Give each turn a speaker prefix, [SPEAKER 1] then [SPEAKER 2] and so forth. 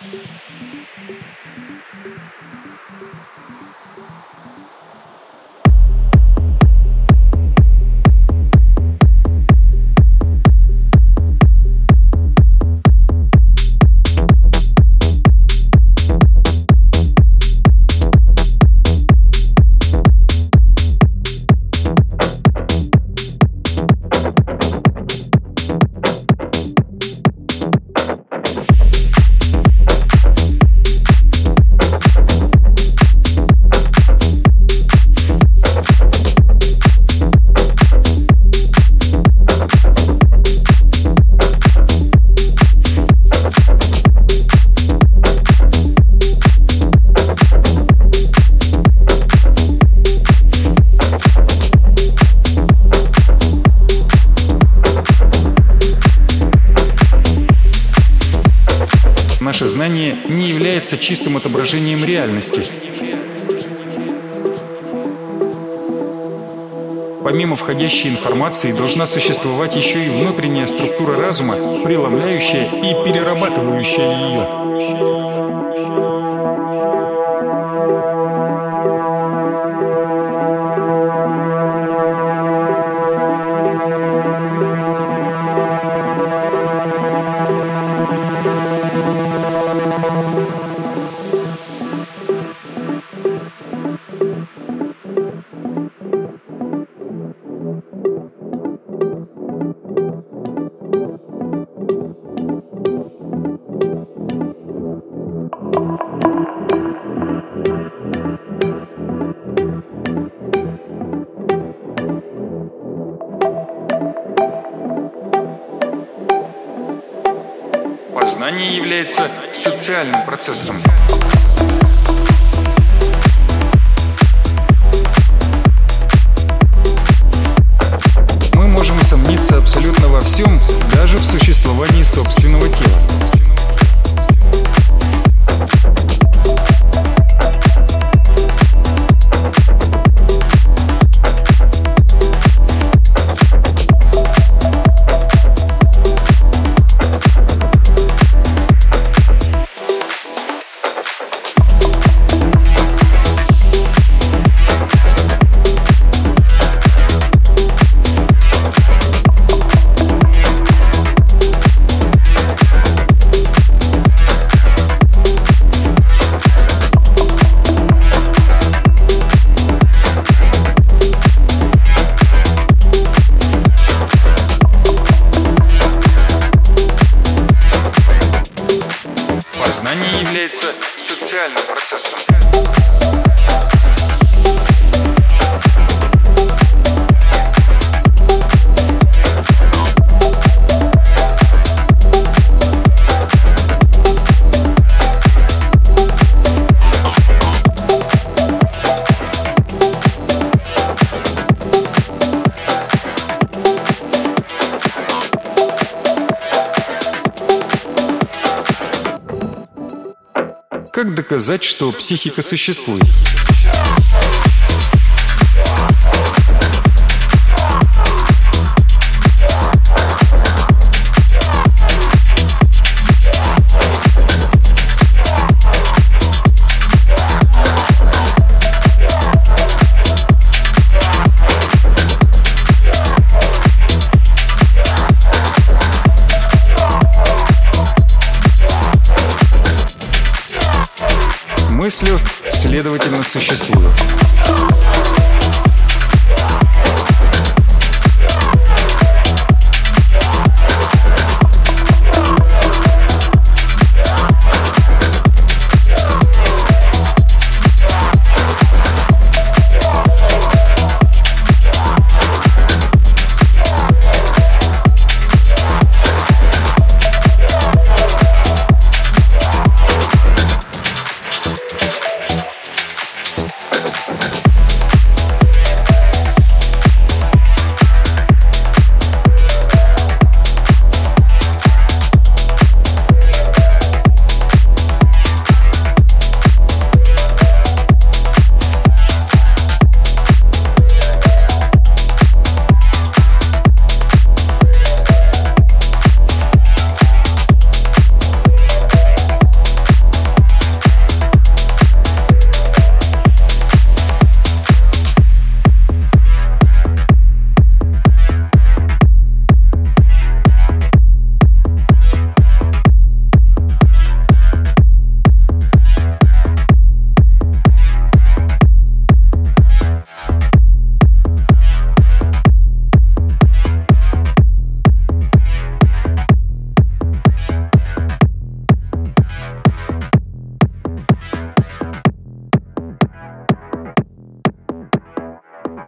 [SPEAKER 1] thank you Наше знание не является чистым отображением реальности. Помимо входящей информации должна существовать еще и внутренняя структура разума, преломляющая и перерабатывающая ее. Познание является социальным процессом. Мы можем усомниться абсолютно во всем, даже в существовании собственного тела. Познание является социальным процессом. Как доказать, что психика существует? Мыслю, следовательно, существую.